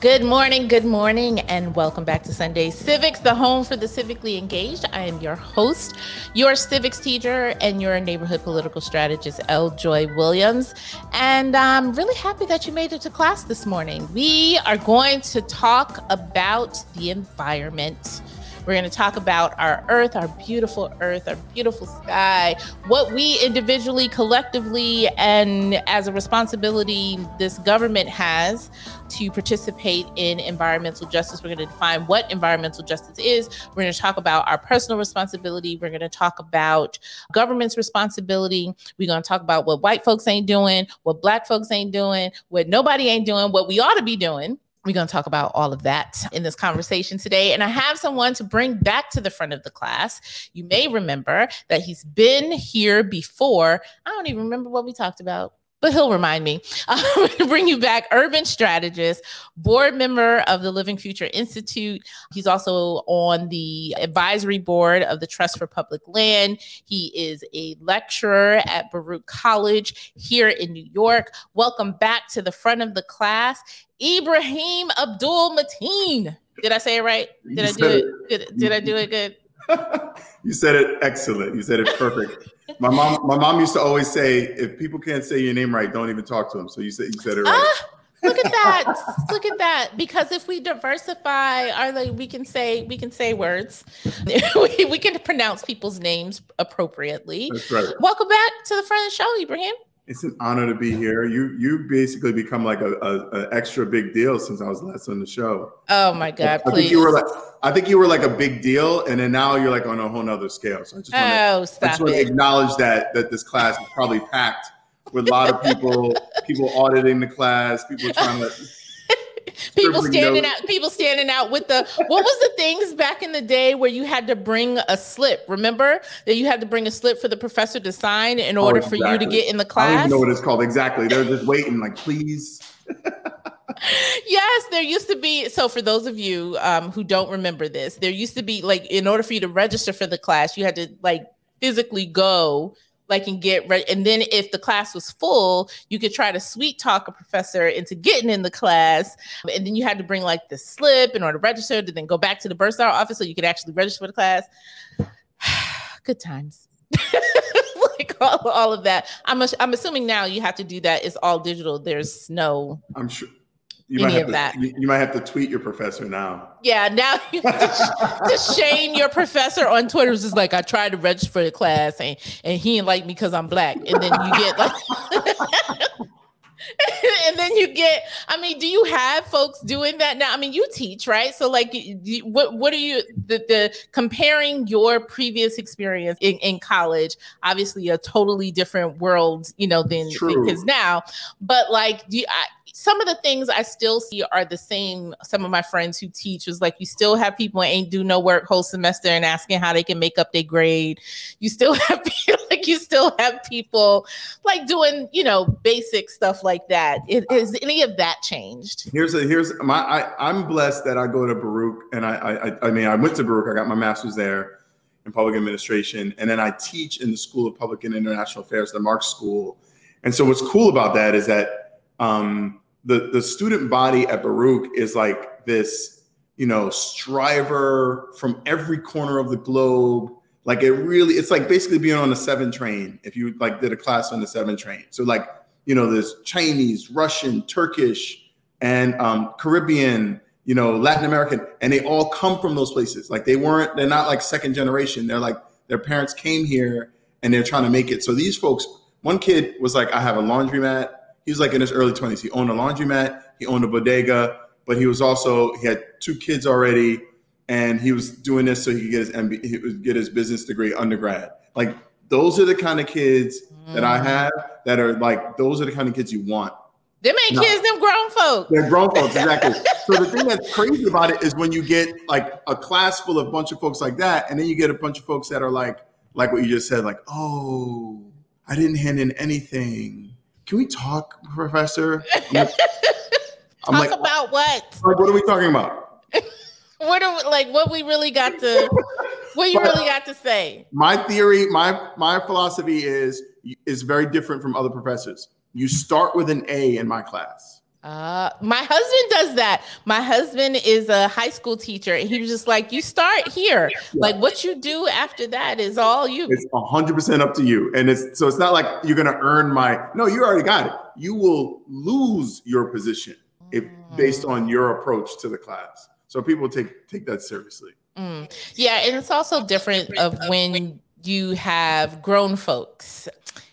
Good morning, good morning, and welcome back to Sunday Civics, the home for the civically engaged. I am your host, your civics teacher, and your neighborhood political strategist, L. Joy Williams. And I'm really happy that you made it to class this morning. We are going to talk about the environment. We're going to talk about our earth, our beautiful earth, our beautiful sky, what we individually, collectively, and as a responsibility this government has to participate in environmental justice. We're going to define what environmental justice is. We're going to talk about our personal responsibility. We're going to talk about government's responsibility. We're going to talk about what white folks ain't doing, what black folks ain't doing, what nobody ain't doing, what we ought to be doing we're going to talk about all of that in this conversation today. And I have someone to bring back to the front of the class. You may remember that he's been here before. I don't even remember what we talked about but he'll remind me. I'm going to bring you back urban strategist, board member of the Living Future Institute. He's also on the advisory board of the Trust for Public Land. He is a lecturer at Baruch College here in New York. Welcome back to the front of the class. Ibrahim Abdul-Matin. Did I say it right? Did you I do it? it? Did, did I do it good? you said it excellent. You said it perfect. my mom, my mom used to always say, if people can't say your name right, don't even talk to them. So you said you said it right. Ah, look at that. look at that. Because if we diversify our like we can say we can say words. we, we can pronounce people's names appropriately. That's right. Welcome back to the front of the show, Ibrahim. It's an honor to be here. You you basically become like a, a, a, extra big deal since I was last on the show. Oh my god! I, please. think you were like I think you were like a big deal, and then now you're like on a whole nother scale. So I just want oh, to, I just want to acknowledge that that this class is probably packed with a lot of people, people auditing the class, people trying to people standing notes. out people standing out with the what was the things back in the day where you had to bring a slip remember that you had to bring a slip for the professor to sign in order oh, exactly. for you to get in the class i don't even know what it's called exactly they're just waiting like please yes there used to be so for those of you um, who don't remember this there used to be like in order for you to register for the class you had to like physically go like and get ready. And then if the class was full, you could try to sweet talk a professor into getting in the class. And then you had to bring like the slip in order to register to then go back to the bursar office so you could actually register for the class. Good times. like all, all of that. I'm, I'm assuming now you have to do that. It's all digital. There's no. I'm sure you any might have of to, that. You, you, might have to tweet your professor now. Yeah, now to, to shame your professor on Twitter is just like I tried to register for the class and and he didn't like me because I'm black, and then you get like. and then you get i mean do you have folks doing that now i mean you teach right so like what what are you the, the comparing your previous experience in, in college obviously a totally different world you know than because now but like do you, I, some of the things I still see are the same. Some of my friends who teach was like, you still have people ain't do no work whole semester and asking how they can make up their grade. You still have people, like you still have people like doing, you know, basic stuff like that. It, is any of that changed? Here's a here's my I, I'm blessed that I go to Baruch and I I I mean I went to Baruch. I got my master's there in public administration, and then I teach in the School of Public and International Affairs, the Marxe School. And so what's cool about that is that um, the the student body at Baruch is like this, you know, striver from every corner of the globe. Like it really, it's like basically being on the seven train. If you like did a class on the seven train, so like you know, there's Chinese, Russian, Turkish, and um, Caribbean, you know, Latin American, and they all come from those places. Like they weren't, they're not like second generation. They're like their parents came here and they're trying to make it. So these folks, one kid was like, I have a laundromat he was like in his early 20s. He owned a laundromat, he owned a bodega, but he was also he had two kids already, and he was doing this so he could get his MB, he would get his business degree undergrad. Like those are the kind of kids mm. that I mm. have that are like those are the kind of kids you want. Them ain't no. kids, them grown folks. They're grown folks, exactly. so the thing that's crazy about it is when you get like a class full of a bunch of folks like that, and then you get a bunch of folks that are like like what you just said, like, oh, I didn't hand in anything. Can we talk, Professor? I'm like, I'm talk like, about what? Like, what are we talking about? what are we, like what we really got to what you really got to say? My theory, my my philosophy is is very different from other professors. You start with an A in my class. Uh, my husband does that. My husband is a high school teacher, and he was just like, "You start here. Yeah. Like what you do after that is all you." It's hundred percent up to you, and it's so it's not like you're gonna earn my. No, you already got it. You will lose your position if based on your approach to the class. So people take take that seriously. Mm. Yeah, and it's also different of when you have grown folks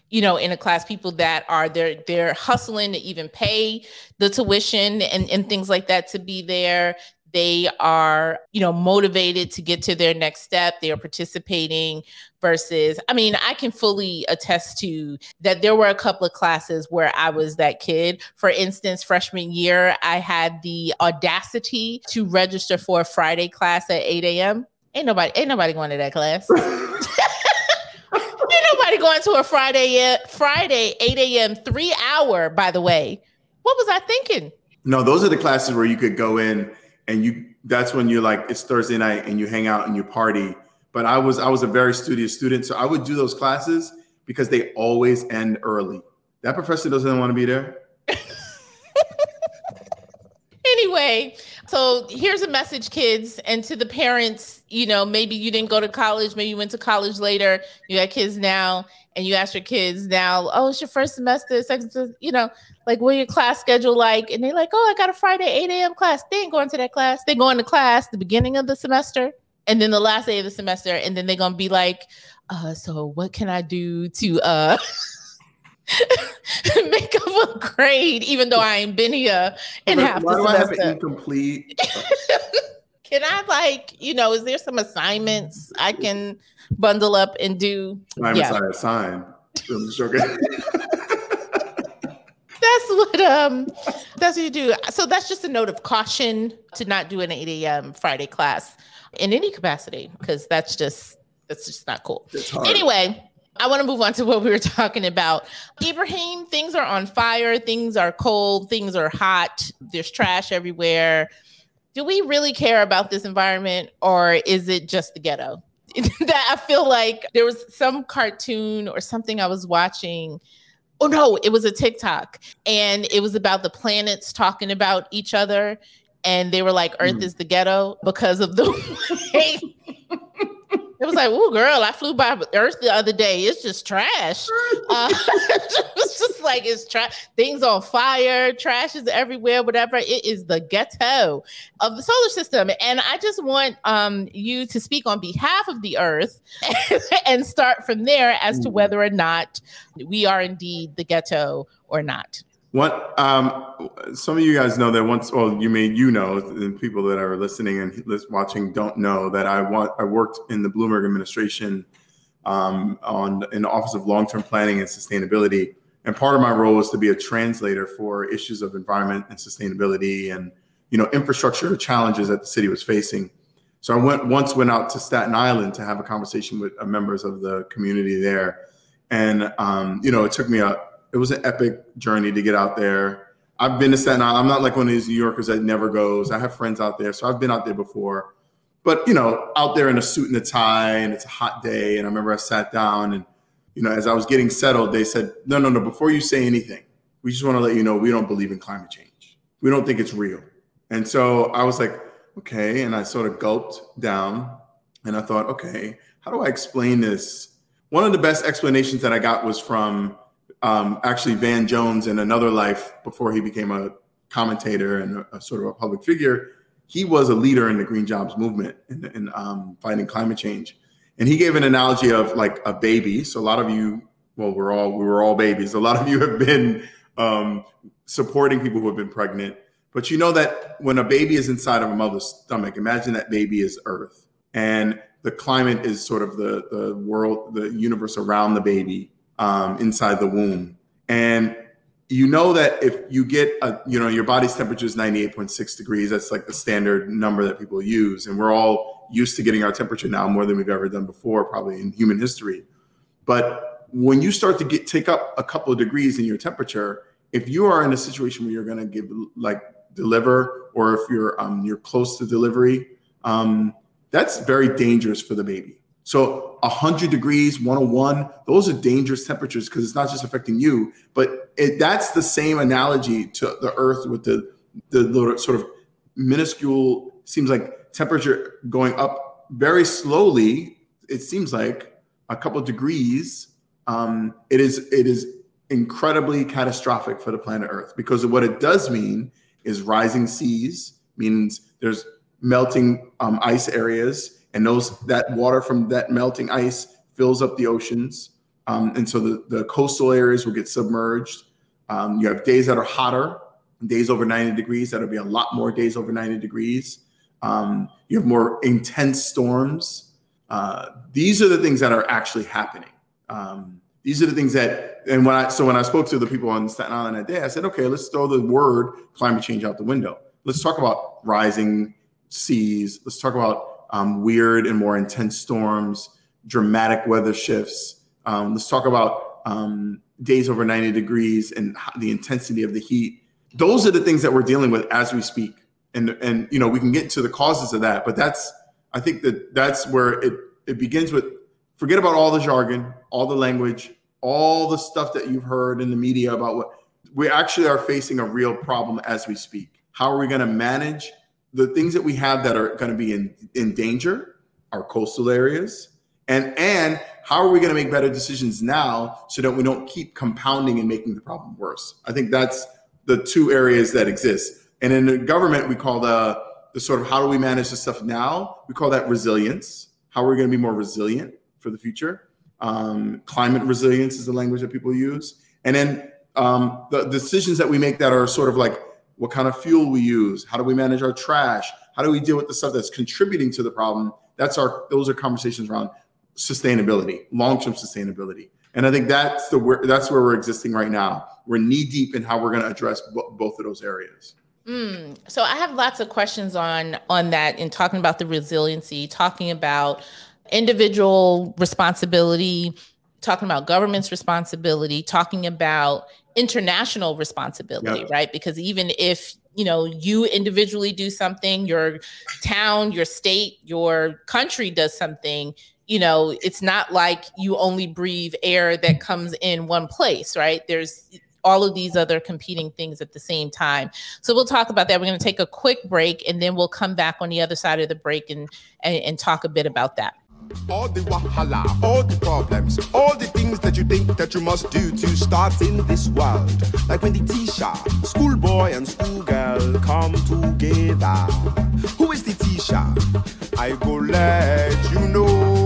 you know in a class people that are they're they're hustling to even pay the tuition and, and things like that to be there. They are you know motivated to get to their next step. They are participating versus i mean i can fully attest to that there were a couple of classes where i was that kid. For instance freshman year i had the audacity to register for a friday class at 8 a.m ain't nobody ain't nobody going to that class nobody going to a Friday uh, Friday 8 a.m. three hour, by the way. What was I thinking? No, those are the classes where you could go in and you that's when you're like it's Thursday night and you hang out and you party. But I was I was a very studious student, so I would do those classes because they always end early. That professor doesn't want to be there. anyway, so here's a message, kids, and to the parents. You know, maybe you didn't go to college, maybe you went to college later. You got kids now, and you ask your kids now, "Oh, it's your first semester, second, you know, like what your class schedule like?" And they're like, "Oh, I got a Friday 8 a.m. class." They ain't going to that class. They going to class the beginning of the semester, and then the last day of the semester, and then they're gonna be like, uh, "So what can I do to uh?" make up a grade, even though I ain't been here in half why the do semester. I have incomplete? can I like, you know, is there some assignments I can bundle up and do? Assignments yeah. I assign. I'm joking. that's what um that's what you do. So that's just a note of caution to not do an 8 a.m. Friday class in any capacity, because that's just that's just not cool. Anyway, I want to move on to what we were talking about. Ibrahim, things are on fire, things are cold, things are hot, there's trash everywhere. Do we really care about this environment or is it just the ghetto? that I feel like there was some cartoon or something I was watching. Oh no, it was a TikTok and it was about the planets talking about each other. And they were like, Earth mm. is the ghetto because of the way it was like, oh, girl, I flew by Earth the other day. It's just trash. Uh, it's just like it's trash. Things on fire, trash is everywhere, whatever. It is the ghetto of the solar system. And I just want um, you to speak on behalf of the Earth and start from there as to whether or not we are indeed the ghetto or not. What um, some of you guys know that once, well, you may you know, the people that are listening and watching don't know that I want I worked in the Bloomberg administration um, on in the Office of Long Term Planning and Sustainability, and part of my role was to be a translator for issues of environment and sustainability and you know infrastructure challenges that the city was facing. So I went once went out to Staten Island to have a conversation with uh, members of the community there, and um, you know it took me a it was an epic journey to get out there. I've been to Staten Island. I'm not like one of these New Yorkers that never goes. I have friends out there, so I've been out there before. But you know, out there in a suit and a tie, and it's a hot day. And I remember I sat down, and you know, as I was getting settled, they said, "No, no, no. Before you say anything, we just want to let you know we don't believe in climate change. We don't think it's real." And so I was like, "Okay," and I sort of gulped down, and I thought, "Okay, how do I explain this?" One of the best explanations that I got was from um, actually Van Jones in another life before he became a commentator and a, a, sort of a public figure. He was a leader in the green jobs movement in, in um, fighting climate change. And he gave an analogy of like a baby. So a lot of you, well, we're all we were all babies. A lot of you have been um, supporting people who have been pregnant. But you know that when a baby is inside of a mother's stomach, imagine that baby is Earth, and the climate is sort of the the world, the universe around the baby um, inside the womb. And you know that if you get a, you know, your body's temperature is 98.6 degrees, that's like the standard number that people use. And we're all used to getting our temperature now more than we've ever done before, probably in human history. But when you start to get take up a couple of degrees in your temperature, if you are in a situation where you're going to give like deliver, or if you're um, you're close to delivery, um, that's very dangerous for the baby. So 100 degrees, 101, those are dangerous temperatures because it's not just affecting you, but it, that's the same analogy to the Earth with the the sort of minuscule seems like temperature going up very slowly. It seems like a couple degrees. Um, it is it is incredibly catastrophic for the planet Earth because what it does mean is rising seas means there's melting um, ice areas and those that water from that melting ice fills up the oceans. Um, and so the, the coastal areas will get submerged. Um, you have days that are hotter days over 90 degrees that'll be a lot more days over 90 degrees. Um, you have more intense storms. Uh, these are the things that are actually happening. Um, these are the things that and when i so when i spoke to the people on staten island that day i said okay let's throw the word climate change out the window. Let's talk about rising seas. Let's talk about um, weird and more intense storms dramatic weather shifts. Um, let's talk about um, days over 90 degrees and the intensity of the heat. Those are the things that we're dealing with as we speak. And and you know we can get to the causes of that but that's i think that that's where it it begins with forget about all the jargon all the language all the stuff that you've heard in the media about what we actually are facing a real problem as we speak. How are we going to manage the things that we have that are going to be in, in danger are coastal areas and and how are we going to make better decisions now so that we don't keep compounding and making the problem worse i think that's the two areas that exist and in the government, we call the the sort of how do we manage this stuff now? We call that resilience. How are we going to be more resilient for the future? Um, climate resilience is the language that people use, and then um, the decisions that we make that are sort of like what kind of fuel we use, how do we manage our trash, how do we deal with the stuff that's contributing to the problem. That's our those are conversations around sustainability, long term sustainability. And I think that's the that's where we're existing right now. We're knee deep in how we're going to address both of those areas. Mm, so I have lots of questions on on that in talking about the resiliency, talking about individual responsibility, talking about government's responsibility, talking about international responsibility, yep. right? Because even if you know you individually do something, your town, your state, your country does something, you know, it's not like you only breathe air that comes in one place, right? There's all of these other competing things at the same time. So we'll talk about that. We're going to take a quick break and then we'll come back on the other side of the break and, and, and talk a bit about that. All the wahala, all the problems, all the things that you think that you must do to start in this world. Like when the teacher, schoolboy and schoolgirl come together. Who is the teacher? I go let you know.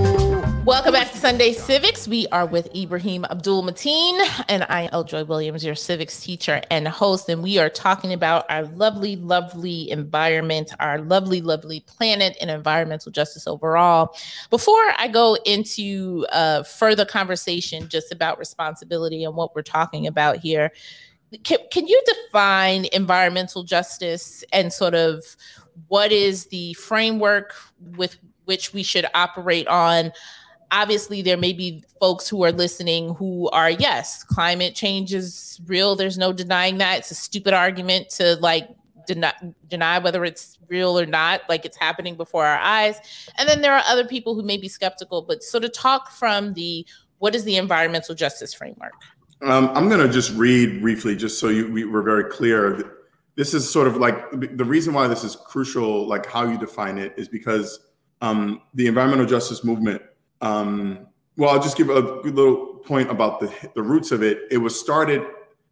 Welcome back to Sunday Civics. We are with Ibrahim Abdul-Matin, and I am L. Joy Williams, your civics teacher and host. And we are talking about our lovely, lovely environment, our lovely, lovely planet, and environmental justice overall. Before I go into a further conversation just about responsibility and what we're talking about here, can, can you define environmental justice and sort of what is the framework with which we should operate on? Obviously there may be folks who are listening who are yes climate change is real. There's no denying that. It's a stupid argument to like deny, deny whether it's real or not like it's happening before our eyes. And then there are other people who may be skeptical. But so to talk from the what is the environmental justice framework? Um, i'm going to just read briefly just so you, we, we're very clear. This is sort of like the reason why this is crucial like how you define it is because um, the environmental justice movement um, well, I'll just give a little point about the the roots of it. It was started.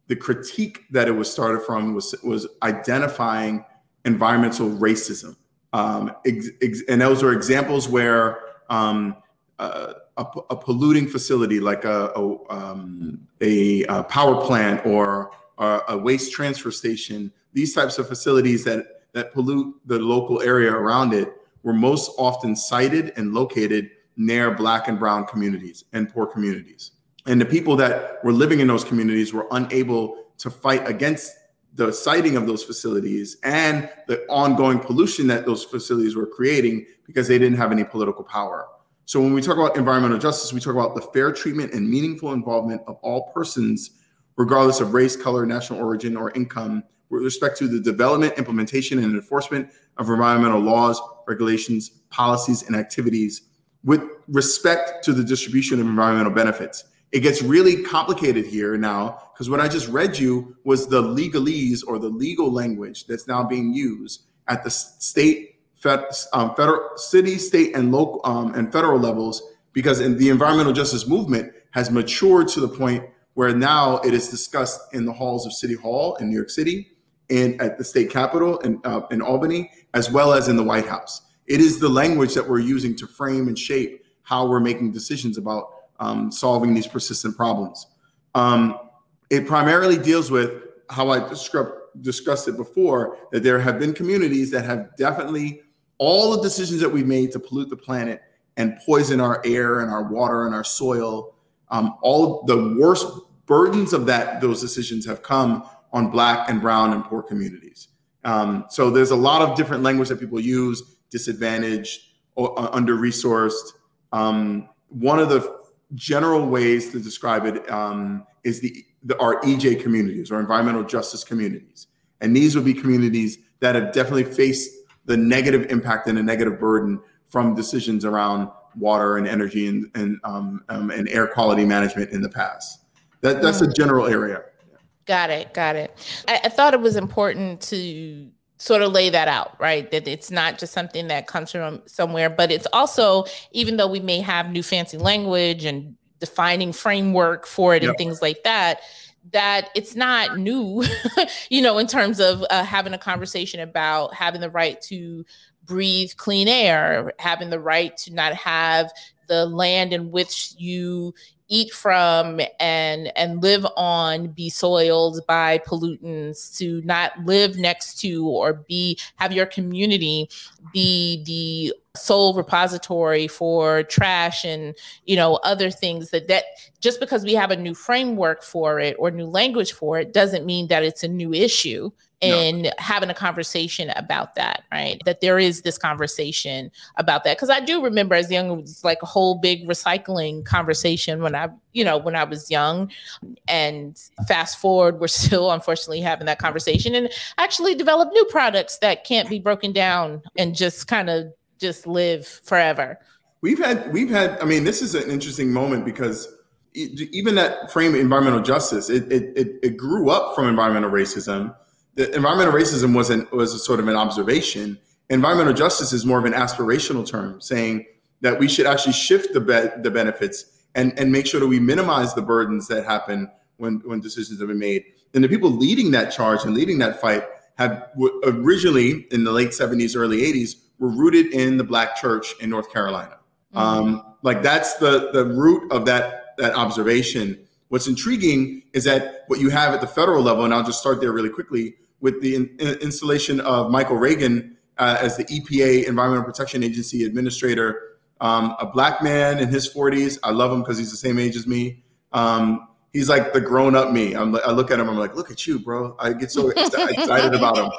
The critique that it was started from was was identifying environmental racism, um, ex, ex, and those are examples where um, uh, a, a, polluting facility like a a, um, a, a power plant or a waste transfer station, these types of facilities that that pollute the local area around it, were most often sited and located near black and brown communities and poor communities. And the people that were living in those communities were unable to fight against the siting of those facilities and the ongoing pollution that those facilities were creating because they didn't have any political power. So when we talk about environmental justice, we talk about the fair treatment and meaningful involvement of all persons, regardless of race, color, national origin, or income, with respect to the development, implementation, and enforcement of environmental laws, regulations, policies, and activities with respect to the distribution of environmental benefits. It gets really complicated here now because what I just read you was the legalese or the legal language that's now being used at the state, fed, um, federal, city, state, and local um, and federal levels because the environmental justice movement has matured to the point where now it is discussed in the halls of City Hall in New York City and at the state capitol in, uh, in Albany, as well as in the White House. It is the language that we're using to frame and shape how we're making decisions about um, solving these persistent problems. Um, it primarily deals with how I discussed it before that there have been communities that have definitely all the decisions that we've made to pollute the planet and poison our air and our water and our soil. Um, all the worst burdens of that those decisions have come on black and brown and poor communities. Um, so there's a lot of different language that people use: disadvantaged, or, uh, under resourced. Um, one of the general ways to describe it um, is the, the our EJ communities or environmental justice communities, and these would be communities that have definitely faced the negative impact and a negative burden from decisions around water and energy and and, um, um, and air quality management in the past. That that's a general area. Got it. Got it. I, I thought it was important to sort of lay that out, right? That it's not just something that comes from somewhere, but it's also, even though we may have new fancy language and defining framework for it yep. and things like that, that it's not new, you know, in terms of uh, having a conversation about having the right to breathe clean air, having the right to not have the land in which you eat from and and live on be soiled by pollutants to not live next to or be have your community be the sole repository for trash and you know other things that that just because we have a new framework for it or new language for it doesn't mean that it's a new issue and no. having a conversation about that, right? That there is this conversation about that. Cause I do remember as young, it was like a whole big recycling conversation when I, you know, when I was young. And fast forward, we're still unfortunately having that conversation and actually develop new products that can't be broken down and just kind of just live forever. We've had, we've had, I mean, this is an interesting moment because even that frame of environmental justice, it, it, it, it grew up from environmental racism the environmental racism wasn't was a sort of an observation. Environmental justice is more of an aspirational term, saying that we should actually shift the be- the benefits and and make sure that we minimize the burdens that happen when when decisions have been made. And the people leading that charge and leading that fight have originally in the late 70s, early 80s were rooted in the black church in North Carolina. Mm-hmm. Um, like that's the the root of that that observation. What's intriguing is that what you have at the federal level, and I'll just start there really quickly with the in, in installation of Michael Regan uh, as the EPA Environmental Protection Agency administrator, um, a black man in his 40s. I love him because he's the same age as me. Um, he's like the grown up me. I'm, I look at him, I'm like, look at you, bro. I get so excited about him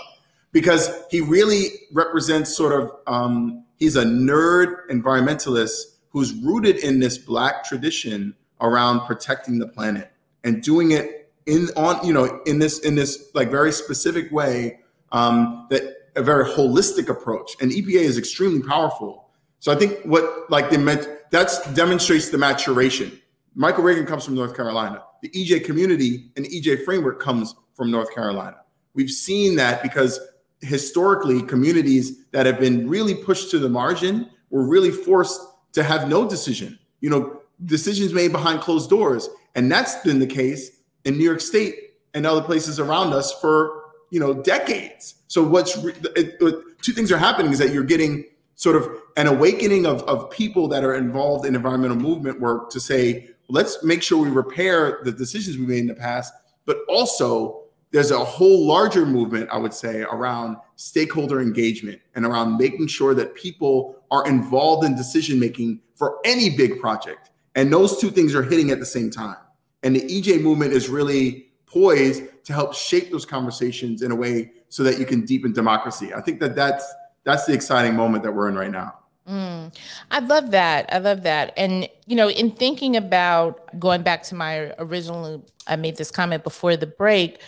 because he really represents sort of, um, he's a nerd environmentalist who's rooted in this black tradition around protecting the planet and doing it in on you know in this in this like very specific way um, that a very holistic approach. And epa is extremely powerful. So i think what like the that's demonstrates the maturation. Michael Regan comes from north carolina. The ej community and ej framework comes from north carolina. We've seen that because historically communities that have been really pushed to the margin were really forced to have no decision. You know decisions made behind closed doors. And that's been the case in New York State and other places around us for you know decades. So what's it, it, two things are happening is that you're getting sort of an awakening of, of people that are involved in environmental movement work to say let's make sure we repair the decisions we made in the past, but also there's a whole larger movement, I would say, around stakeholder engagement and around making sure that people are involved in decision making for any big project. And those two things are hitting at the same time. And the EJ movement is really poised to help shape those conversations in a way so that you can deepen democracy. I think that that's that's the exciting moment that we're in right now. Mm, I love that. I love that. And, you know, in thinking about going back to my original, I made this comment before the break,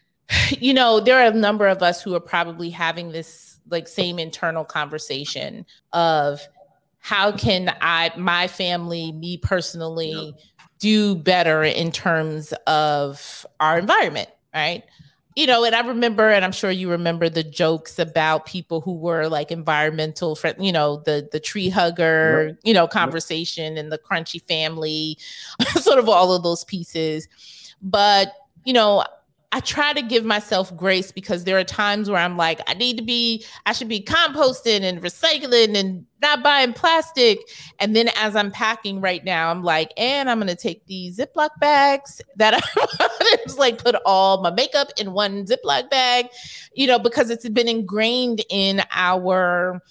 you know, there are a number of us who are probably having this like same internal conversation of how can I, my family, me personally, do better in terms of our environment, right? you know, and I remember, and I'm sure you remember the jokes about people who were like environmental, friend, you know, the the tree hugger, yep. you know, conversation yep. and the crunchy family, sort of all of those pieces. But you know, I try to give myself grace because there are times where I'm like, I need to be, I should be composting and recycling and not buying plastic. And then as I'm packing right now, I'm like, and I'm gonna take these Ziploc bags that I just like put all my makeup in one Ziploc bag, you know, because it's been ingrained in our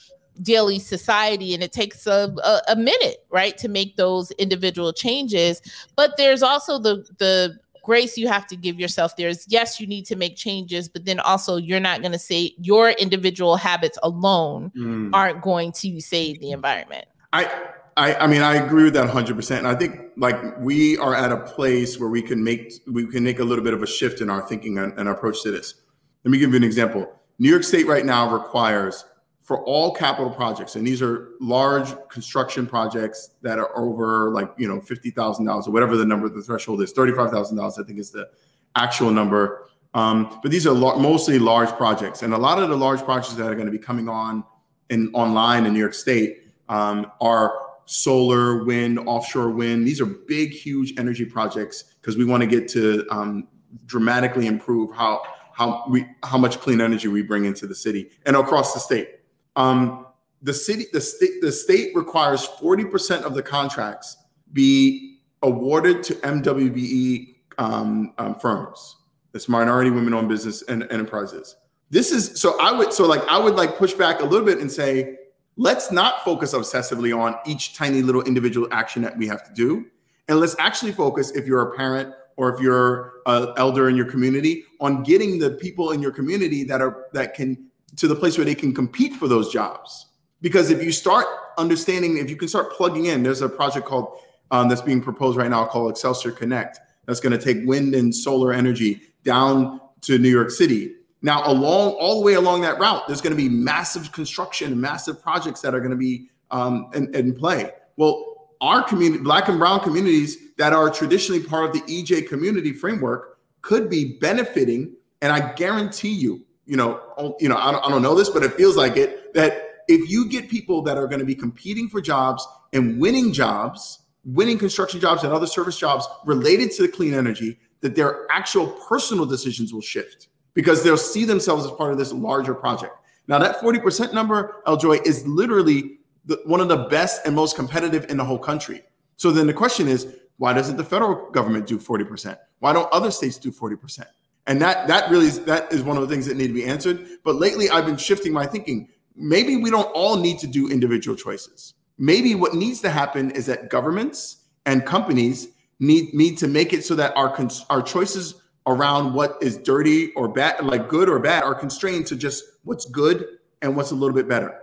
daily society and it takes a, a, a minute right to make those individual changes but there's also the the grace you have to give yourself there is yes you need to make changes but then also you're not going to say your individual habits alone mm. aren't going to save the environment i I, I mean, I agree with that 100%. And I think like we are at a place where we can make we can make a little bit of a shift in our thinking and, and approach to this. Let me give you an example. New York State right now requires for all capital projects, and these are large construction projects that are over like you know fifty thousand dollars or whatever the number of the threshold is, thirty five thousand dollars I think is the actual number. Um, but these are mostly large projects, and a lot of the large projects that are going to be coming on in online in New York State um, are solar, wind, offshore wind. These are big, huge energy projects because we want to get to um, dramatically improve how how we how much clean energy we bring into the city and across the state. Um, the city, the state, the state requires 40% of the contracts be awarded to MWBE um, um, firms. It's minority women-owned business and enterprises. This is so I would so like I would like push back a little bit and say, let's not focus obsessively on each tiny little individual action that we have to do, and let's actually focus if you're a parent or if you're an elder in your community on getting the people in your community that are that can to the place where they can compete for those jobs. Because if you start understanding, if you can start plugging in, there's a project called um, that's being proposed right now called Excelsior Connect that's going to take wind and solar energy down to New York City. Now, along all the way along that route, there's going to be massive construction, massive projects that are going to be um, in, in play. Well, our community, Black and Brown communities that are traditionally part of the EJ community framework, could be benefiting. And I guarantee you, you know, oh, you know, I don't, I don't know this, but it feels like it that if you get people that are going to be competing for jobs and winning jobs, winning construction jobs and other service jobs related to the clean energy, that their actual personal decisions will shift because they'll see themselves as part of this larger project. Now, that 40% number, L. Joy, is literally the, one of the best and most competitive in the whole country. So then the question is, why doesn't the federal government do 40%? Why don't other states do 40%? And that that really is that is one of the things that need to be answered. But lately I've been shifting my thinking. Maybe we don't all need to do individual choices. Maybe what needs to happen is that governments and companies need need to make it so that our cons- our choices around what is dirty or bad, like good or bad, are constrained to just what's good and what's a little bit better.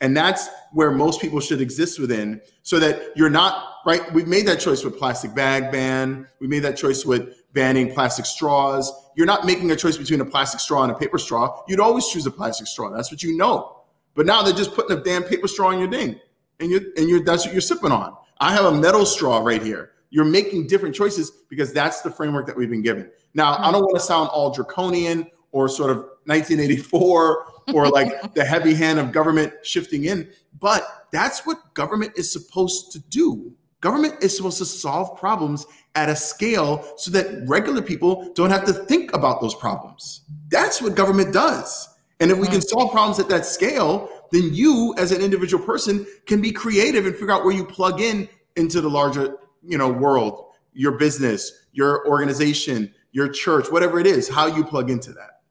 And that's where most people should exist within so that you're not right. We've made that choice with plastic bag ban. We made that choice with banning plastic straws. You're not making a choice between a plastic straw and a paper straw. You'd always choose a plastic straw. That's what you know. But now they're just putting a damn paper straw in your ding, and you and you're that's what you're sipping on. I have a metal straw right here. You're making different choices because that's the framework that we've been given. Now, I don't want to sound all draconian or sort of 1984 or like the heavy hand of government shifting in, but that's what government is supposed to do. Government is supposed to solve problems at a scale so that regular people don't have to think about those problems. That's what government does. And if we can solve problems at that scale, then you as an individual person can be creative and figure out where you plug in into the larger, you know, world, your business, your organization, your church, whatever it is, how you plug into that.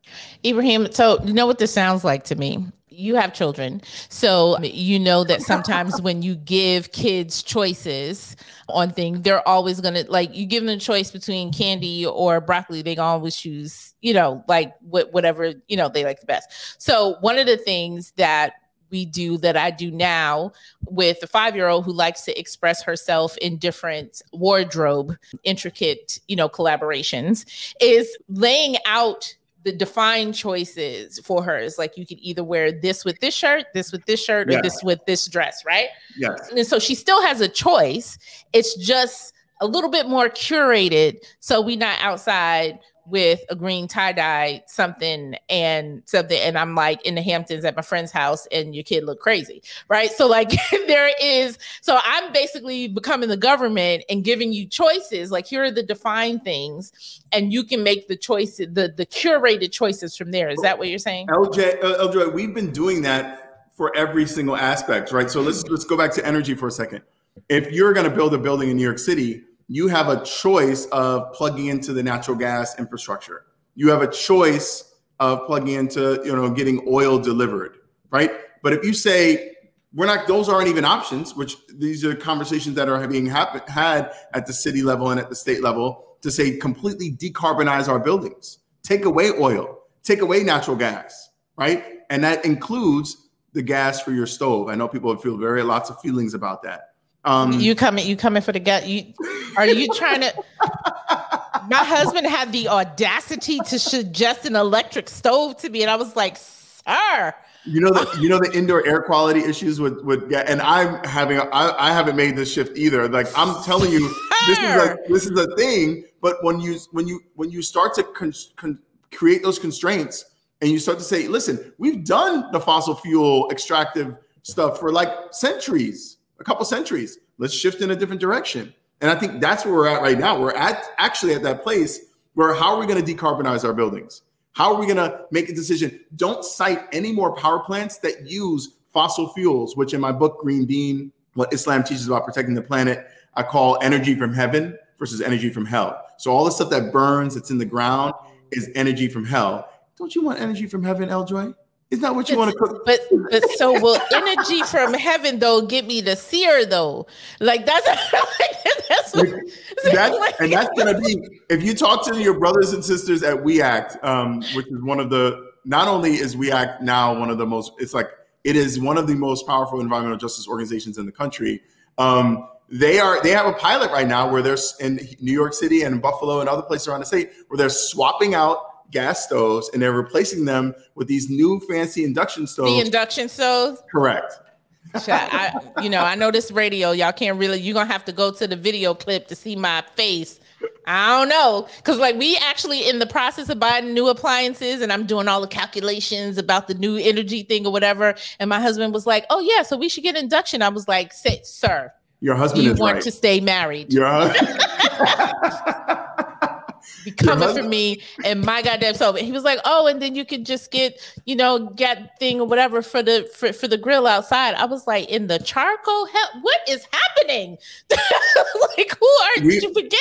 Ibrahim, so you know what this sounds like to me? You have children. So you know that sometimes when you give kids choices on things, they're always going to like you give them a choice between candy or broccoli, they always choose, you know, like wh- whatever, you know, they like the best. So one of the things that we do that I do now with a five year old who likes to express herself in different wardrobe, intricate, you know, collaborations is laying out the defined choices for her is like you could either wear this with this shirt, this with this shirt, or this with this dress, right? Yes. And so she still has a choice. It's just a little bit more curated. So we're not outside with a green tie-dye something and something and i'm like in the hamptons at my friend's house and your kid look crazy right? So like there is so i'm basically becoming the government and giving you choices. Like here are the defined things and you can make the choices the the curated choices from there. Is that what you're saying? Lj uh, lj we've been doing that for every single aspect right? So let's let's go back to energy for a second. If you're going to build a building in new york city you have a choice of plugging into the natural gas infrastructure. You have a choice of plugging into, you know, getting oil delivered, right? But if you say we're not, those aren't even options. Which these are conversations that are being happen, had at the city level and at the state level to say completely decarbonize our buildings, take away oil, take away natural gas, right? And that includes the gas for your stove. I know people feel very lots of feelings about that. Um, you coming? You coming for the gut? You are you trying to? my husband had the audacity to suggest an electric stove to me, and I was like, "Sir." You know the you know the indoor air quality issues with with and I'm having I, I haven't made this shift either. Like I'm telling you, this is a this is a thing. But when you when you when you start to con, con, create those constraints and you start to say, listen, we've done the fossil fuel extractive stuff for like centuries a couple centuries. Let's shift in a different direction. And I think that's where we're at right now. We're at actually at that place where how are we going to decarbonize our buildings? How are we going to make a decision? Don't site any more power plants that use fossil fuels, which in my book, Green Deen, what Islam teaches about protecting the planet, I call energy from heaven versus energy from hell. So all the stuff that burns, that's in the ground, is energy from hell. Don't you want energy from heaven, L. Joy? Isn't what you want to cook? But but so will energy from heaven though get me the sear though? Like that's that's, what, that's like, and that's gonna be if you talk to your brothers and sisters at We Act, um, which is one of the not only is We Act now one of the most it's like it is one of the most powerful environmental justice organizations in the country. Um, they are they have a pilot right now where there's in New York City and Buffalo and other places around the state where they're swapping out gas stoves and they're replacing them with these new fancy induction stoves. The induction stoves? Correct. I, you know, I know this radio, y'all can't really, you're going to have to go to the video clip to see my face. I don't know. Cause like we actually in the process of buying new appliances and I'm doing all the calculations about the new energy thing or whatever. And my husband was like, Oh yeah, so we should get induction. I was like, sir, your husband you want right. to stay married. Your be coming uh-huh. for me and my goddamn self. And he was like, "Oh, and then you could just get, you know, get thing or whatever for the for, for the grill outside." I was like, "In the charcoal? Hell, what is happening? like, who are we, did you forget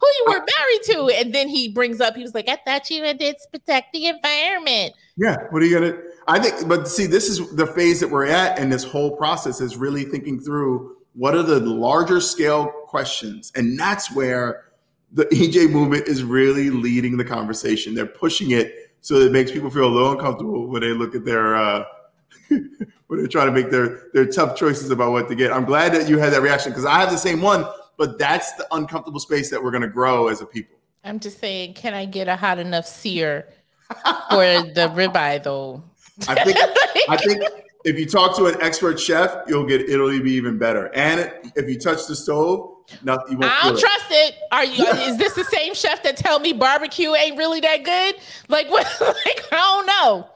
who you were married to?" And then he brings up, he was like, "I thought you did protect the environment." Yeah, what are you gonna? I think, but see, this is the phase that we're at, and this whole process is really thinking through what are the larger scale questions, and that's where the EJ movement is really leading the conversation. They're pushing it so it makes people feel a little uncomfortable when they look at their uh, when they're trying to make their their tough choices about what to get. I'm glad that you had that reaction because I have the same one, but that's the uncomfortable space that we're going to grow as a people. I'm just saying, can I get a hot enough sear for the ribeye though? I think I think if you talk to an expert chef, you'll get it'll be even better. And if you touch the stove, nothing. I don't trust it. Are you? is this the same chef that tell me barbecue ain't really that good? Like what? Like I don't know.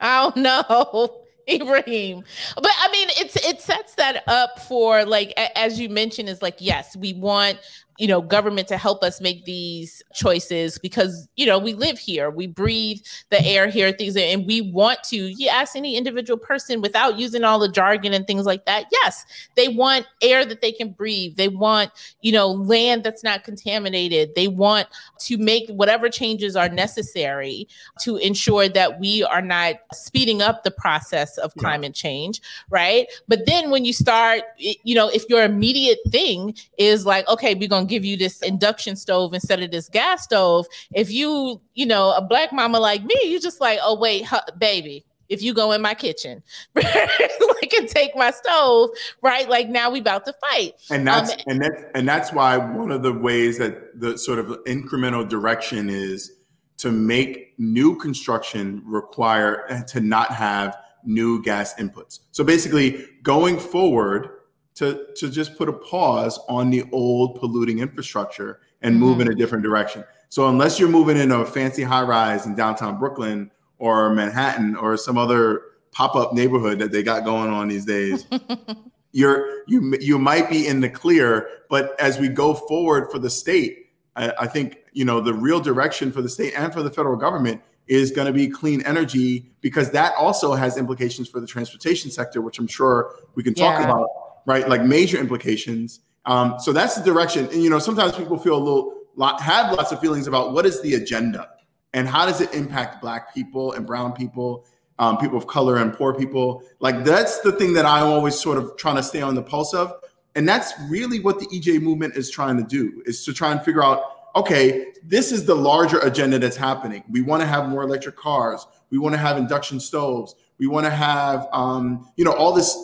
I don't know. Ibrahim. But I mean, it's it sets that up for like as you mentioned, is like yes, we want you know government to help us make these choices because you know we live here we breathe the air here things and we want to you ask any individual person without using all the jargon and things like that yes they want air that they can breathe they want you know land that's not contaminated they want to make whatever changes are necessary to ensure that we are not speeding up the process of climate change right? But then when you start you know if your immediate thing is like okay we're going gonna give you this induction stove instead of this gas stove. If you, you know, a black mama like me, you just like, oh wait, huh, baby, if you go in my kitchen like and take my stove right? Like now we about to fight. And that's um, and that's and that's why one of the ways that the sort of incremental direction is to make new construction require eh, to not have new gas inputs. So basically going forward to, to just put a pause on the old polluting infrastructure and move mm-hmm. in a different direction. So unless you're moving in a fancy high rise in downtown Brooklyn or Manhattan or some other pop-up neighborhood that they got going on these days, you're you you might be in the clear. But as we go forward for the state, I, I think you know the real direction for the state and for the federal government is going to be clean energy because that also has implications for the transportation sector, which I'm sure we can talk yeah. about right? Like major implications. Um, so that's the direction. And you know, sometimes people feel a little lot, have lots of feelings about what is the agenda and how does it impact Black people and Brown people, um, people of color and poor people. Like that's the thing that I'm always sort of trying to stay on the pulse of. And that's really what the EJ movement is trying to do is to try and figure out okay, this is the larger agenda that's happening. We want to have more electric cars. We want to have induction stoves. We want to have, um, you know, all this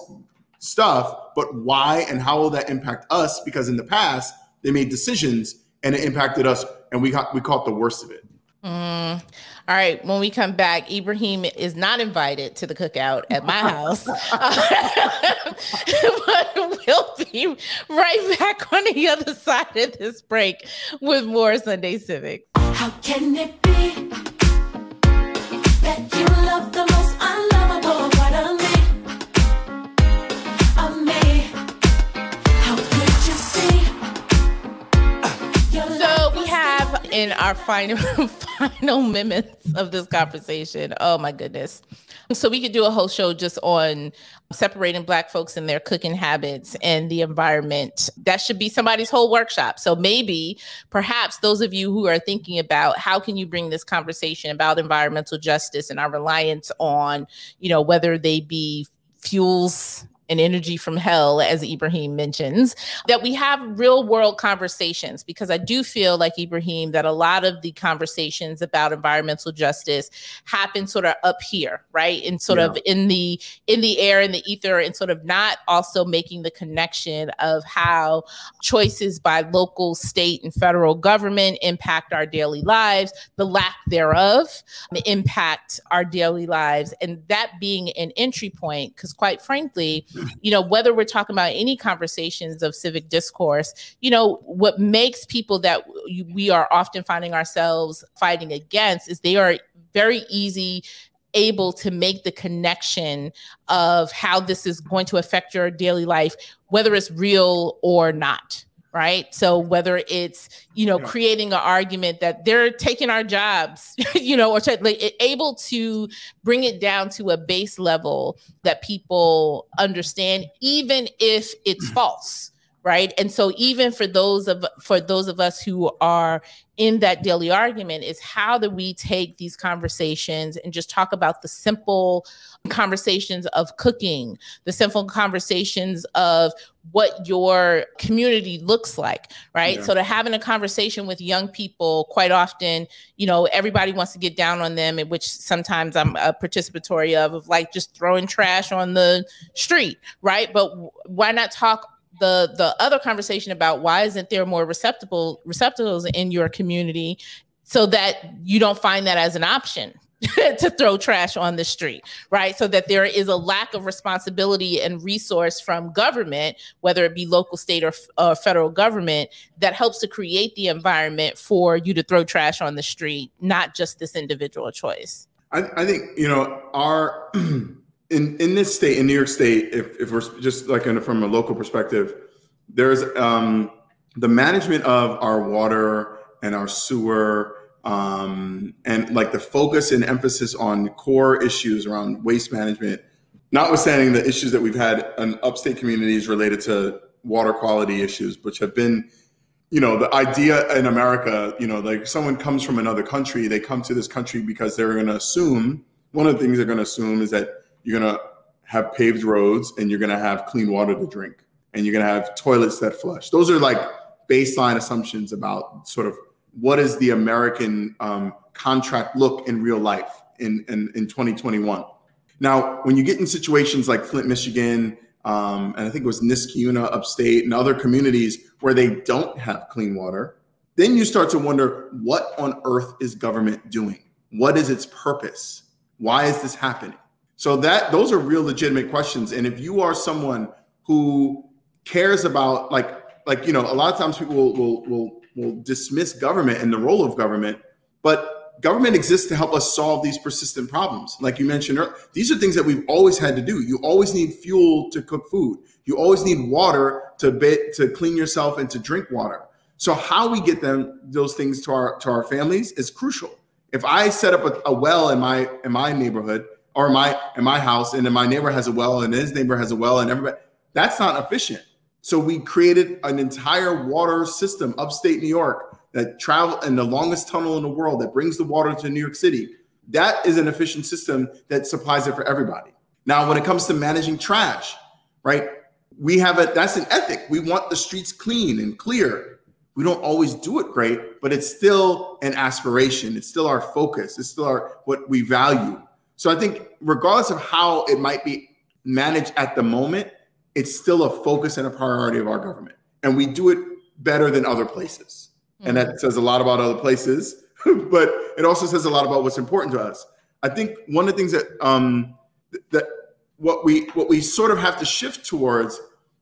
stuff, but why and how will that impact us? Because in the past, they made decisions and it impacted us, and we got we caught the worst of it. Mm. All right, when we come back, Ibrahim is not invited to the cookout at my house. but we'll be right back on the other side of this break with more Sunday Civics. How can it be in our final final minutes of this conversation. Oh my goodness. So we could do a whole show just on separating black folks and their cooking habits and the environment. That should be somebody's whole workshop. So maybe perhaps those of you who are thinking about how can you bring this conversation about environmental justice and our reliance on, you know, whether they be fuels and energy from hell, as Ibrahim mentions, that we have real world conversations because I do feel like Ibrahim that a lot of the conversations about environmental justice happen sort of up here, right? And sort yeah. of in the in the air in the ether and sort of not also making the connection of how choices by local, state, and federal government impact our daily lives, the lack thereof impact our daily lives, and that being an entry point, because quite frankly, you know, whether we're talking about any conversations of civic discourse, you know, what makes people that we are often finding ourselves fighting against is they are very easy able to make the connection of how this is going to affect your daily life, whether it's real or not right? So whether it's you know yeah. creating an argument that they're taking our jobs you know or like, able to bring it down to a base level that people understand even if it's mm. false right? And so even for those of for those of us who are in that daily argument is how do we take these conversations and just talk about the simple conversations of cooking the simple conversations of what your community looks like right? Yeah. so to having a conversation with young people quite often you know everybody wants to get down on them which sometimes i'm a participatory of of like just throwing trash on the street right? But why not talk the the other conversation about why isn't there more receptacle receptacles in your community so that you don't find that as an option to throw trash on the street, right? So that there is a lack of responsibility and resource from government, whether it be local, state, or uh, federal government, that helps to create the environment for you to throw trash on the street, not just this individual choice. I, I think you know our in in this state, in New York State, if, if we're just like in, from a local perspective, there's um, the management of our water and our sewer um, and like the focus and emphasis on core issues around waste management, notwithstanding the issues that we've had in upstate communities related to water quality issues, which have been, you know, the idea in America, you know, like someone comes from another country, they come to this country because they're going to assume one of the things they're going to assume is that you're going to have paved roads and you're going to have clean water to drink and you're going to have toilets that flush. Those are like baseline assumptions about sort of what is the American um, contract look in real life in, in, in 2021. Now, when you get in situations like Flint, Michigan, um, and I think it was Niskayuna upstate and other communities where they don't have clean water, then you start to wonder what on earth is government doing? What is its purpose? Why is this happening? So that those are real legitimate questions. And if you are someone who cares about like like you know a lot of times people will will will, will dismiss government and the role of government, but government exists to help us solve these persistent problems. Like you mentioned earlier, these are things that we've always had to do. You always need fuel to cook food. You always need water to bit, to clean yourself and to drink water. So how we get them those things to our to our families is crucial. If I set up a, a well in my in my neighborhood or my in my house, and then my neighbor has a well, and his neighbor has a well, and everybody, that's not efficient. So we created an entire water system upstate New York that travel in the longest tunnel in the world that brings the water to New York City. That is an efficient system that supplies it for everybody. Now, when it comes to managing trash, right? We have a that's an ethic. We want the streets clean and clear. We don't always do it great, but it's still an aspiration. It's still our focus. It's still our what we value. So I think regardless of how it might be managed at the moment, it's still a focus and a priority of our government. And we do it better than other places. Mm-hmm. And that mm-hmm. says a lot about other places, but it also says a lot about what's important to us. I think one of the things that um, that what we what we sort of have to shift towards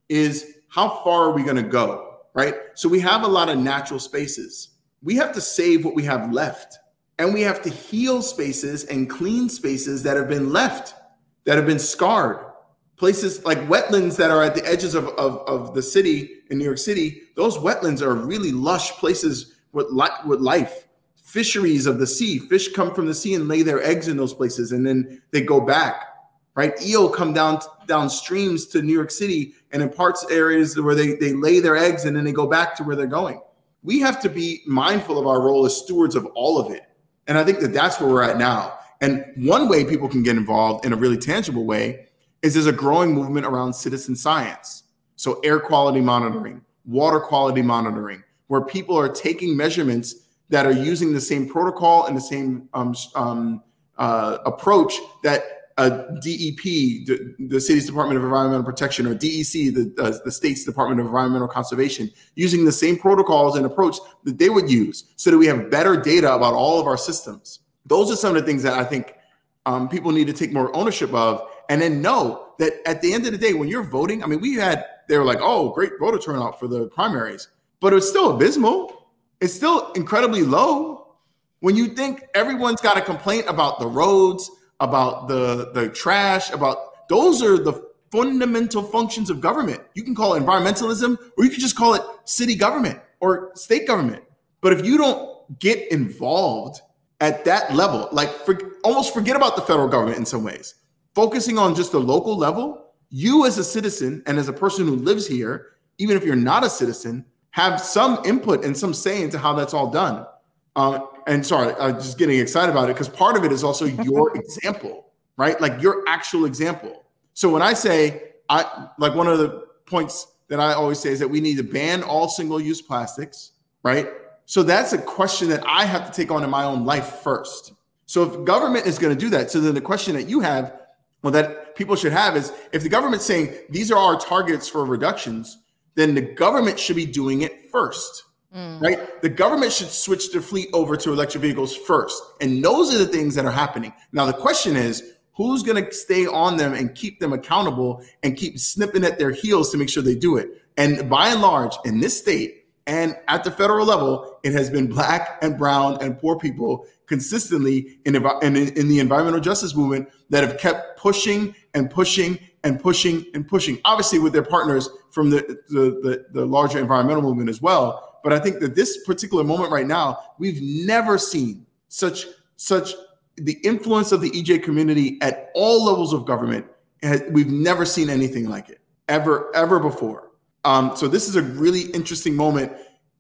is how far are we going to go, right? So we have a lot of natural spaces. We have to save what we have left, and we have to heal spaces and clean spaces that have been left, that have been scarred places like wetlands that are at the edges of, of, of the city in New York City, those wetlands are really lush places with, li- with life. Fisheries of the sea, fish come from the sea and lay their eggs in those places, and then they go back. Right, eel come down down streams to New York City, and in parts areas where they they lay their eggs and then they go back to where they're going. We have to be mindful of our role as stewards of all of it, and I think that that's where we're at now. And one way people can get involved in a really tangible way is there's a growing movement around citizen science. So air quality monitoring, water quality monitoring, where people are taking measurements that are using the same protocol and the same um, um, uh, approach that a DEP, the, the, city's Department of Environmental Protection, or DEC, the, uh, the state's Department of Environmental Conservation, using the same protocols and approach that they would use so that we have better data about all of our systems. Those are some of the things that I think um, people need to take more ownership of and then know that at the end of the day, when you're voting, I mean, we had, they were like, oh, great voter turnout for the primaries, but it's still abysmal. It's still incredibly low. When you think everyone's got a complaint about the roads, about the, the trash, about those are the fundamental functions of government. You can call it environmentalism, or you could just call it city government or state government. But if you don't get involved at that level, like for, almost forget about the federal government in some ways focusing on just the local level, you as a citizen and as a person who lives here, even if you're not a citizen, have some input and some say into how that's all done. Um, and sorry, I'm just getting excited about it because part of it is also your example, right? Like your actual example. So when I say, I like one of the points that I always say is that we need to ban all single use plastics, right? So that's a question that I have to take on in my own life first. So if government is going to do that, so then the question that you have well, that people should have is if the government's saying these are our targets for reductions, then the government should be doing it first. Mm. Right? The government should switch their fleet over to electric vehicles first. And those are the things that are happening. Now, the question is who's going to stay on them and keep them accountable and keep snipping at their heels to make sure they do it? And by and large, in this state and at the federal level, it has been black and brown and poor people consistently in, in, in the environmental justice movement that have kept pushing and pushing and pushing and pushing, obviously with their partners from the, the, the, the larger environmental movement as well. But I think that this particular moment right now, we've never seen such such the influence of the EJ community at all levels of government. We've never seen anything like it ever ever before. Um, so this is a really interesting moment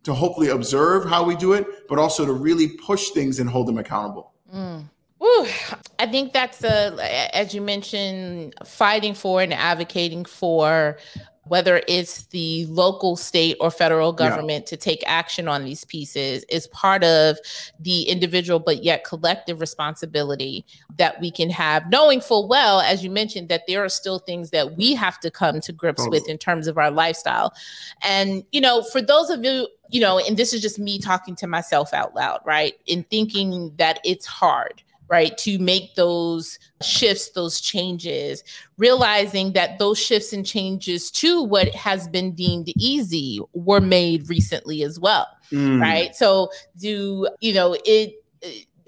to hopefully observe how we do it, but also to really push things and hold them accountable. Mm. Whew. I think that's a, as you mentioned, fighting for and advocating for whether it's the local, state, or federal government yeah. to take action on these pieces is part of the individual but yet collective responsibility that we can have, knowing full well, as you mentioned, that there are still things that we have to come to grips totally. with in terms of our lifestyle. And, you know, for those of you, you know, and this is just me talking to myself out loud, right? In thinking that it's hard right? To make those shifts, those changes, realizing that those shifts and changes to what has been deemed easy were made recently as well, mm. right? So, do you know it?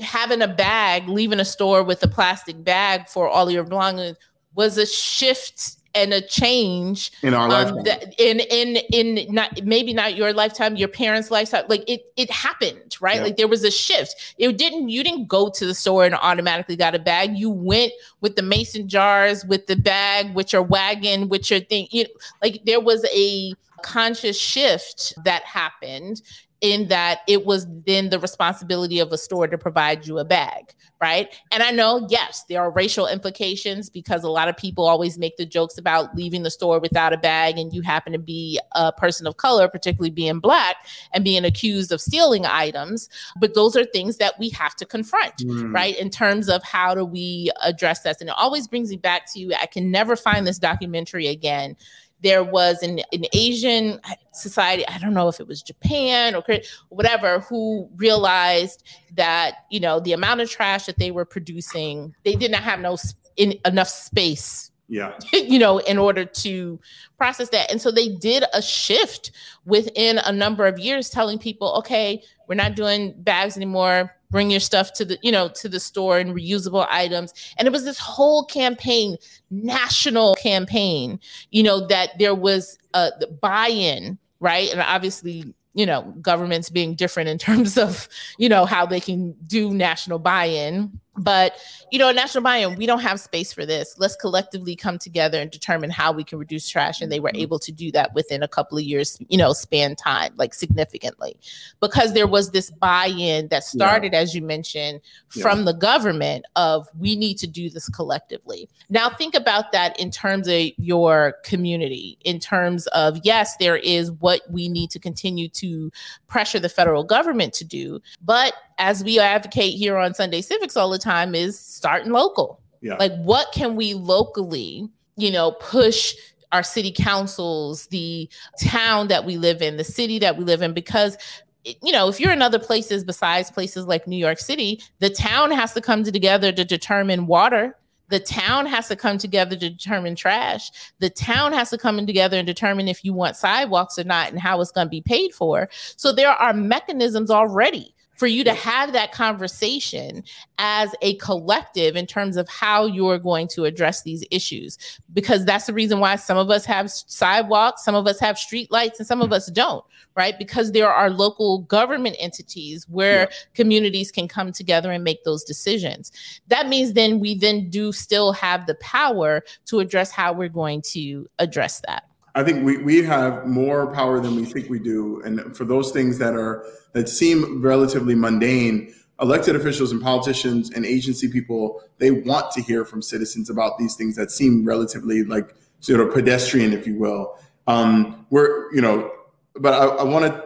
Having a bag, leaving a store with a plastic bag for all your belongings was a shift and a change in our um, lifetime. That, in in in not maybe not your lifetime, your parents' lifetime. Like it it happened, right? Yeah. Like there was a shift. It didn't you didn't go to the store and automatically got a bag. You went with the mason jars, with the bag, with your wagon, with your thing. You know, like there was a conscious shift that happened in that it was then the responsibility of a store to provide you a bag, right? And I know, yes, there are racial implications because a lot of people always make the jokes about leaving the store without a bag and you happen to be a person of color, particularly being black, and being accused of stealing items. But those are things that we have to confront, mm. right? In terms of how do we address this? And it always brings me back to I can never find this documentary again there was an, an Asian society, I don't know if it was Japan or whatever, who realized that, you know, the amount of trash that they were producing, they did not have no in, enough space yeah. you know in order to process that. And so they did a shift within a number of years telling people okay we're not doing bags anymore bring your stuff to the you know to the store and reusable items. And it was this whole campaign national campaign you know that there was a buy-in right? And obviously you know governments being different in terms of you know how they can do national buy-in but you know national buy-in we don't have space for this let's collectively come together and determine how we can reduce trash and they were mm-hmm. able to do that within a couple of years you know span time like significantly because there was this buy-in that started yeah. as you mentioned yeah. from the government of we need to do this collectively now think about that in terms of your community in terms of yes there is what we need to continue to pressure the federal government to do but as we advocate here on Sunday Civics all the time, is starting local. Yeah. Like, what can we locally, you know, push our city councils, the town that we live in, the city that we live in? Because you know, if you're in other places besides places like New York City, the town has to come together to determine water. The town has to come together to determine trash. The town has to come in together and determine if you want sidewalks or not and how it's going to be paid for. So there are mechanisms already for you to have that conversation as a collective in terms of how you're going to address these issues. Because that's the reason why some of us have sidewalks some of us have street lights and some of mm. us don't right? Because there are local government entities where yeah. communities can come together and make those decisions. That means then we then do still have the power to address how we're going to address that. I think we, we have more power than we think we do. And for those things that are that seem relatively mundane, elected officials and politicians and agency people, they want to hear from citizens about these things that seem relatively like sort of pedestrian, if you will. Um, we're, you know, but I, I want to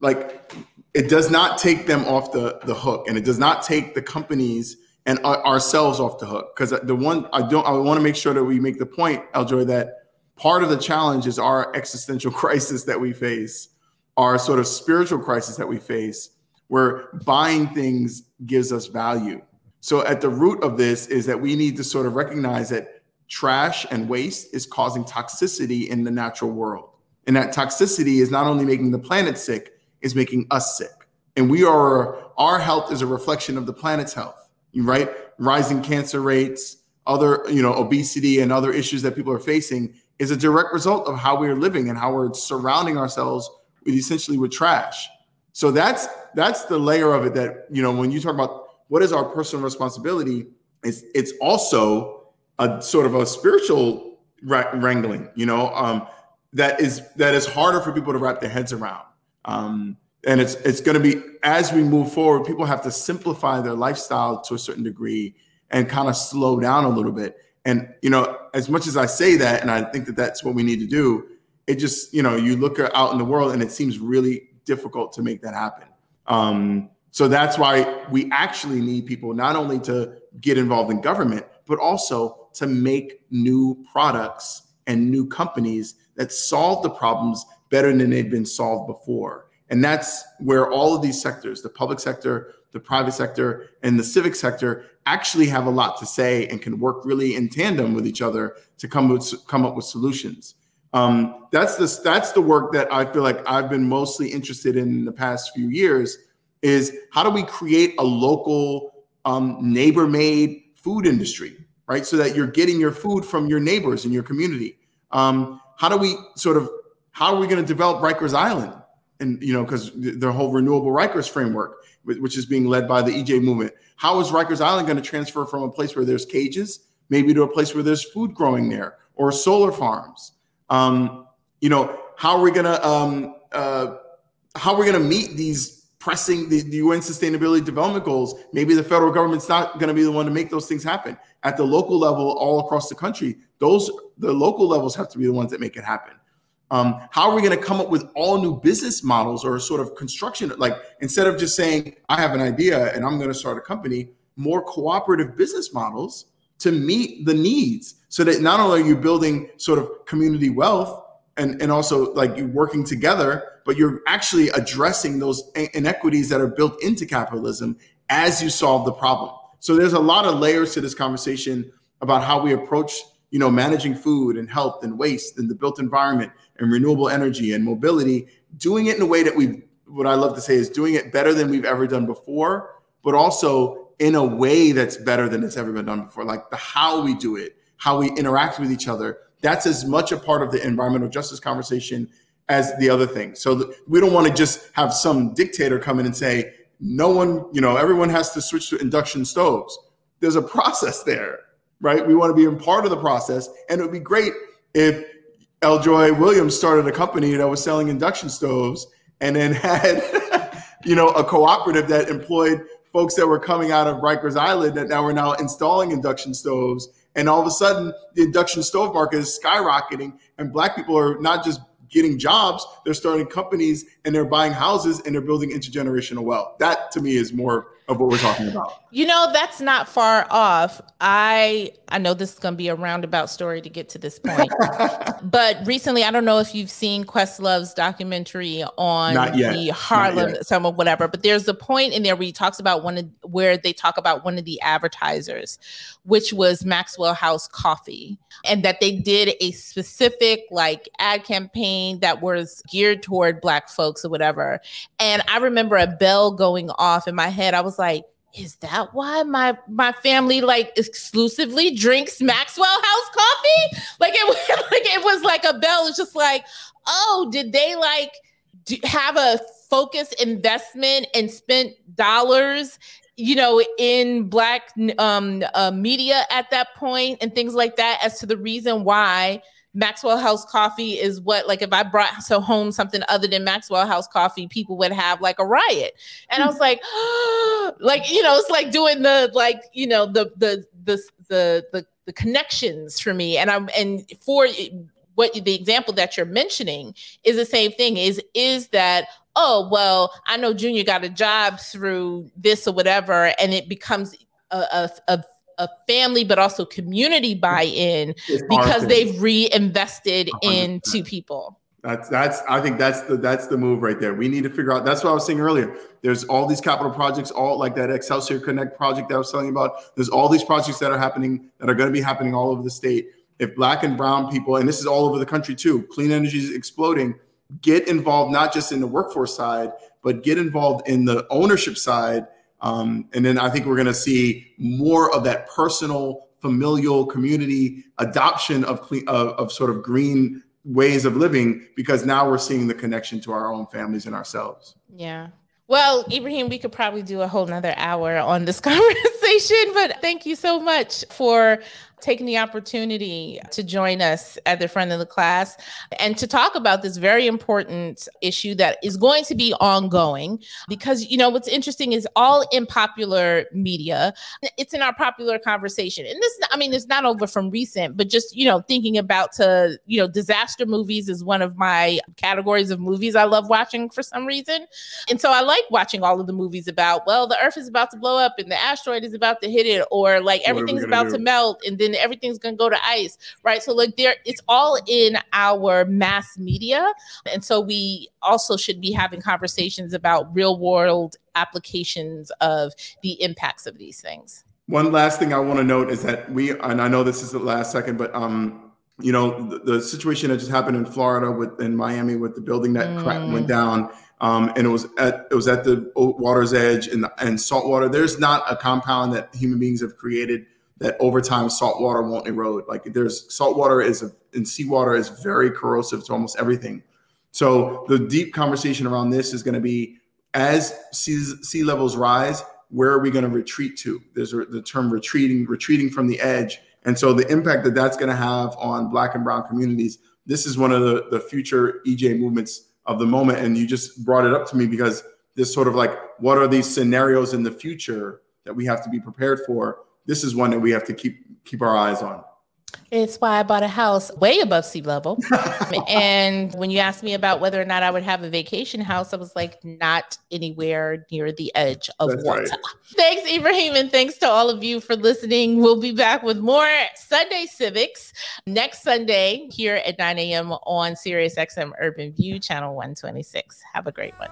like it does not take them off the, the hook and it does not take the companies and ourselves off the hook. Because the one I don't I want to make sure that we make the point, L. Joy, that part of the challenge is our existential crisis that we face, our sort of spiritual crisis that we face, where buying things gives us value. So, at the root of this is that we need to sort of recognize that trash and waste is causing toxicity in the natural world. And that toxicity is not only making the planet sick, is making us sick. And we are, our health is a reflection of the planet's health, right? Rising cancer rates, other, you know, obesity and other issues that people are facing is a direct result of how we're living and how we're surrounding ourselves essentially with trash. So that's that's the layer of it that you know when you talk about what is our personal responsibility, it's it's also a sort of a spiritual wrangling. You know, um, that is that is harder for people to wrap their heads around. Um, and it's it's going to be as we move forward, people have to simplify their lifestyle to a certain degree and kind of slow down a little bit. And you know, as much as I say that, and I think that that's what we need to do, it just you know you look out in the world and it seems really difficult to make that happen. Um, so that's why we actually need people not only to get involved in government, but also to make new products and new companies that solve the problems better than they've been solved before. And that's where all of these sectors, the public sector, the private sector, and the civic sector, actually have a lot to say and can work really in tandem with each other to come with, come up with solutions. Um, that's the that's the work that I feel like I've been mostly interested in, in the past few years. Is how do we create a local um, neighbor-made food industry, right? So that you're getting your food from your neighbors in your community. Um, how do we sort of how are we going to develop Rikers Island? And you know, because the whole renewable Rikers framework, which is being led by the EJ movement, how is Rikers Island going to transfer from a place where there's cages, maybe to a place where there's food growing there, or solar farms? Um, you know, how are we to um, uh, how are we to meet these pressing the, the, UN Sustainability Development Goals? Maybe the federal government's not going to be the one to make those things happen at the local level, all across the country. Those the local levels have to be the ones that make it happen. Um, how are we going to come up with all new business models or sort of construction? Like instead of just saying I have an idea and I'm going to start a company, more cooperative business models to meet the needs so that not only are you building sort of community wealth and, and also like you working together, but you're actually addressing those inequities that are built into capitalism as you solve the problem. So there's a lot of layers to this conversation about how we approach, you know, managing food and health and waste and the built environment and renewable energy and mobility, doing it in a way that we what I love to say is doing it better than we've ever done before, but also in a way that's better than it's ever been done before. Like the how we do it, how we interact with each other. That's as much a part of the environmental justice conversation as the other thing. So th- we don't want to just have some dictator come in and say, no one, you know, everyone has to switch to induction stoves. There's a process there, right? We want to be in part of the process. And it would be great if L. Joy Williams started a company that was selling induction stoves and then had, you know, a cooperative that employed folks that were coming out of Rikers Island that now were now installing induction stoves. And all of a sudden, the induction stove market is skyrocketing, and Black people are not just getting jobs, they're starting companies and they're buying houses and they're building intergenerational wealth. That to me is more of what we're talking about. You know, that's not far off. I I know this is going to be a roundabout story to get to this point. but recently, I don't know if you've seen Questlove's documentary on the Harlem Summer of whatever, but there's a point in there where he talks about one of where they talk about one of the advertisers, which was Maxwell House Coffee, and that they did a specific like ad campaign that was geared toward black folks or whatever. And I remember a bell going off in my head. I was was like, is that why my my family like exclusively drinks Maxwell House coffee? Like it was like it was like a bell. It's just like, oh, did they like do, have a focused investment and spent dollars you know in black um, uh, media at that point and things like that as to the reason why Maxwell House coffee is what like if I brought so home something other than Maxwell House coffee, people would have like a riot. And I was like, like you know, it's like doing the like you know the the the the the, the connections for me. And I'm and for what the example that you're mentioning is the same thing. Is is that oh well, I know Junior got a job through this or whatever, and it becomes a, a, a a family but also community buy-in because they've reinvested 100%. into people. That's that's i think that's the that's the move right there. We need to figure out that's what i was saying earlier. There's all these capital projects all like that excelsior connect project that i was telling you about. There's all these projects that are happening that are going to be happening all over the state. If black and brown people and this is all over the country too clean energy is exploding get involved not just in the workforce side but get involved in the ownership side um, and then I think we're going to see more of that personal familial community adoption of, of, of sort of green ways of living because now we're seeing the connection to our own families and ourselves. Yeah. Well, Ibrahim, we could probably do a whole nother hour on this conversation, but thank you so much for taking the opportunity to join us at the front of the class and to talk about this very important issue that is going to be ongoing. Because, you know, what's interesting is all in popular media, it's in our popular conversation. And this, I mean, it's not over from recent, but just, you know, thinking about to, you know, disaster movies is one of my categories of movies I love watching for some reason. And so I like watching all of the movies about, well, the earth is about to blow up and the asteroid is about to hit it, or like everything's about do? to melt and then everything's gonna go to ice, right? So like there, it's all in our mass media, and so we also should be having conversations about real world applications of the impacts of these things. One last thing I want to note is that we, and I know this is the last second, but um, you know, the, the situation that just happened in Florida with in Miami with the building that mm. went down. Um, and it was at it was at the water's edge and and salt water. There's not a compound that human beings have created that over time salt water won't erode. Like there's salt water is a, and seawater is very corrosive to almost everything. So the deep conversation around this is going to be as sea, sea levels rise, where are we going to retreat to? There's a, the term retreating, retreating from the edge. And so the impact that that's going to have on black and brown communities, this is one of the, the future EJ movements of the moment. And you just brought it up to me because this sort of like, what are these scenarios in the future that we have to be prepared for? This is one that we have to keep keep our eyes on. It's why I bought a house way above sea level. and when you asked me about whether or not I would have a vacation house, I was like, not anywhere near the edge of That's water. Right. Thanks, Ibrahim, and thanks to all of you for listening. We'll be back with more Sunday Civics next Sunday here at 9 a.m. on Sirius XM Urban View, channel 126. Have a great one.